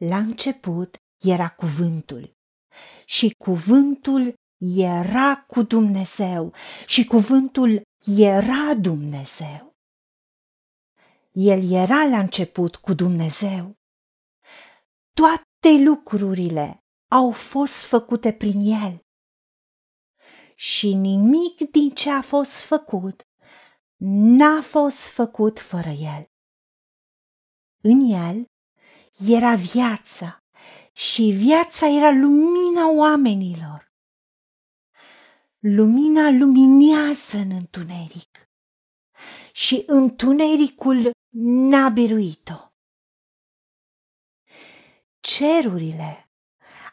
La început era cuvântul și cuvântul era cu Dumnezeu și cuvântul era Dumnezeu. El era la început cu Dumnezeu. Toate lucrurile au fost făcute prin El. Și nimic din ce a fost făcut n-a fost făcut fără El. În El era viața și viața era lumina oamenilor. Lumina luminează în întuneric și întunericul n-a biruit-o. Cerurile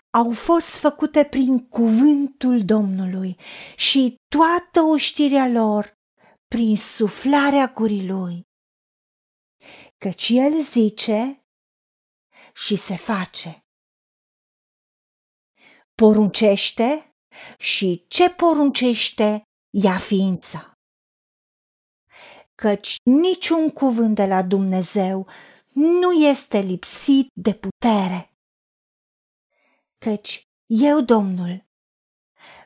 au fost făcute prin cuvântul Domnului și toată oștirea lor prin suflarea gurii lui. Căci el zice și se face. Poruncește și ce poruncește ia ființa. Căci niciun cuvânt de la Dumnezeu nu este lipsit de putere. Căci eu, Domnul,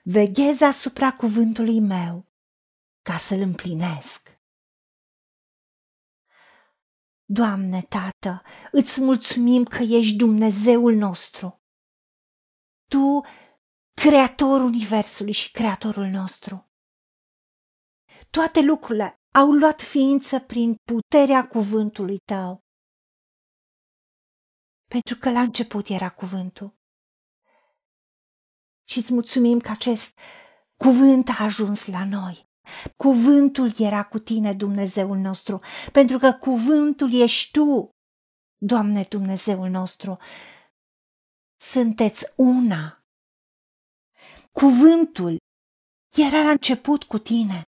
veghez asupra cuvântului meu ca să-l împlinesc. Doamne, Tată, îți mulțumim că ești Dumnezeul nostru. Tu, Creatorul Universului și Creatorul nostru. Toate lucrurile au luat ființă prin puterea cuvântului Tău. Pentru că la început era cuvântul. Și îți mulțumim că acest cuvânt a ajuns la noi. Cuvântul era cu tine, Dumnezeul nostru, pentru că cuvântul ești tu, Doamne Dumnezeul nostru. Sunteți una. Cuvântul era la început cu tine.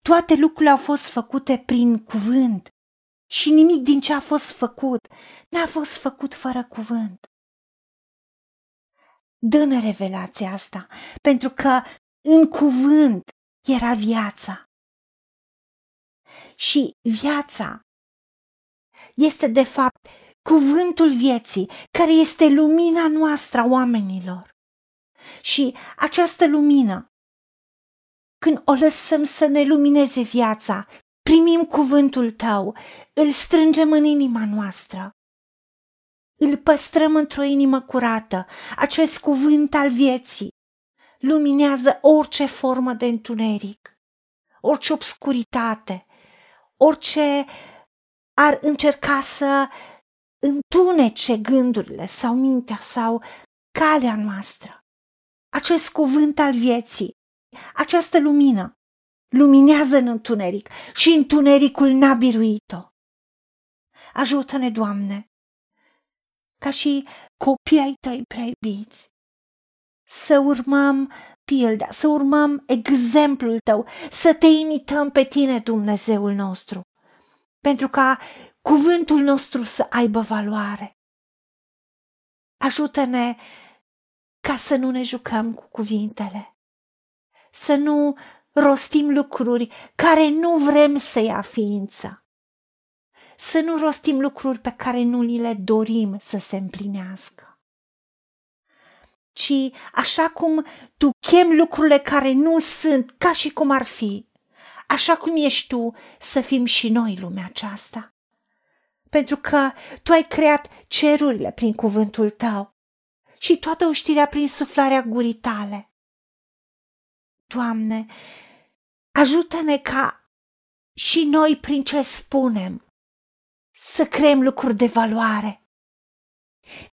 Toate lucrurile au fost făcute prin cuvânt și nimic din ce a fost făcut n-a fost făcut fără cuvânt. Dă-ne revelația asta, pentru că în cuvânt era viața. Și viața este de fapt cuvântul vieții, care este lumina noastră a oamenilor. Și această lumină, când o lăsăm să ne lumineze viața, primim cuvântul tău, îl strângem în inima noastră. Îl păstrăm într-o inimă curată, acest cuvânt al vieții luminează orice formă de întuneric, orice obscuritate, orice ar încerca să întunece gândurile sau mintea sau calea noastră. Acest cuvânt al vieții, această lumină, luminează în întuneric și întunericul n-a biruit-o. Ajută-ne, Doamne, ca și copii ai tăi prea iubiți, să urmăm pilda, să urmăm exemplul tău, să te imităm pe tine, Dumnezeul nostru, pentru ca cuvântul nostru să aibă valoare. Ajută-ne ca să nu ne jucăm cu cuvintele, să nu rostim lucruri care nu vrem să ia ființă, să nu rostim lucruri pe care nu ni le dorim să se împlinească ci așa cum tu chem lucrurile care nu sunt ca și cum ar fi, așa cum ești tu să fim și noi lumea aceasta. Pentru că tu ai creat cerurile prin cuvântul tău și toată oștirea prin suflarea gurii tale. Doamne, ajută-ne ca și noi prin ce spunem să creăm lucruri de valoare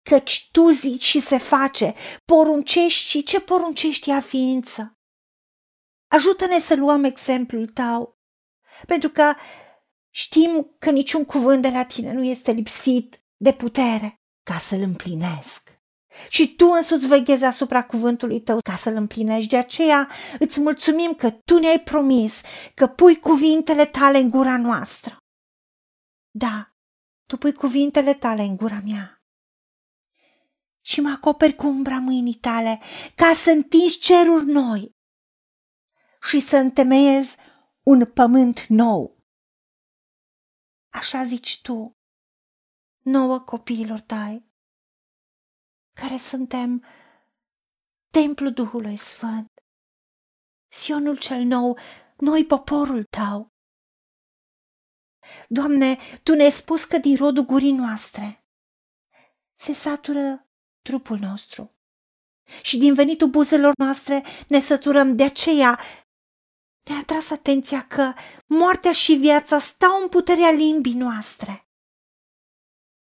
căci tu zici și se face, poruncești și ce poruncești ea ființă. Ajută-ne să luăm exemplul tău, pentru că știm că niciun cuvânt de la tine nu este lipsit de putere ca să-l împlinesc. Și tu însuți veghezi asupra cuvântului tău ca să-l împlinești. De aceea îți mulțumim că tu ne-ai promis că pui cuvintele tale în gura noastră. Da, tu pui cuvintele tale în gura mea și mă acoperi cu umbra mâinii tale, ca să întinzi ceruri noi și să întemeiezi un pământ nou. Așa zici tu. nouă copiilor tăi, care suntem templul Duhului Sfânt, Sionul cel nou, noi poporul tău. Doamne, Tu ne-ai spus că din rodul gurii noastre se satură trupul nostru și din venitul buzelor noastre ne săturăm. De aceea ne-a tras atenția că moartea și viața stau în puterea limbii noastre.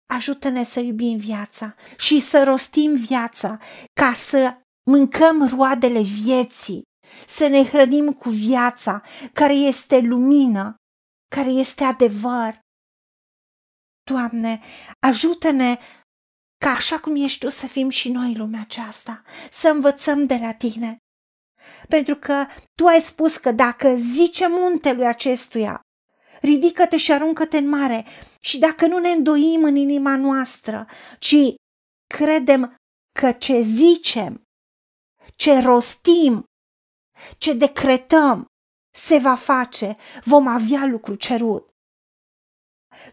Ajută-ne să iubim viața și să rostim viața ca să mâncăm roadele vieții, să ne hrănim cu viața care este lumină, care este adevăr. Doamne, ajută-ne ca așa cum ești Tu să fim și noi lumea aceasta, să învățăm de la Tine. Pentru că Tu ai spus că dacă zice muntelui acestuia, ridică-te și aruncă-te în mare, și dacă nu ne îndoim în inima noastră, ci credem că ce zicem, ce rostim, ce decretăm, se va face, vom avea lucru cerut.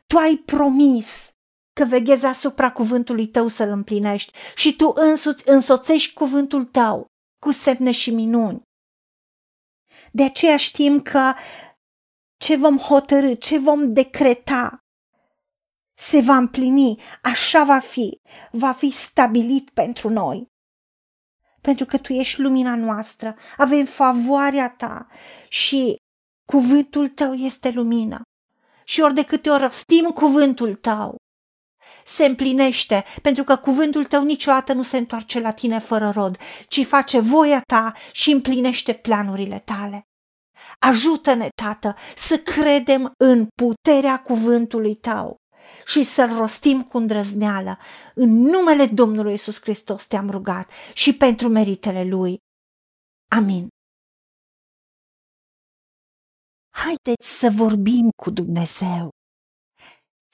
Tu ai promis că veghezi asupra cuvântului tău să-l împlinești și tu însuți însoțești cuvântul tău cu semne și minuni. De aceea știm că ce vom hotărâ, ce vom decreta, se va împlini, așa va fi, va fi stabilit pentru noi. Pentru că tu ești lumina noastră, avem favoarea ta și cuvântul tău este lumină. Și ori de câte ori răstim cuvântul tău, se împlinește, pentru că cuvântul tău niciodată nu se întoarce la tine fără rod, ci face voia ta și împlinește planurile tale. Ajută-ne, Tată, să credem în puterea cuvântului tău și să-l rostim cu îndrăzneală. În numele Domnului Isus Hristos te-am rugat și pentru meritele Lui. Amin. Haideți să vorbim cu Dumnezeu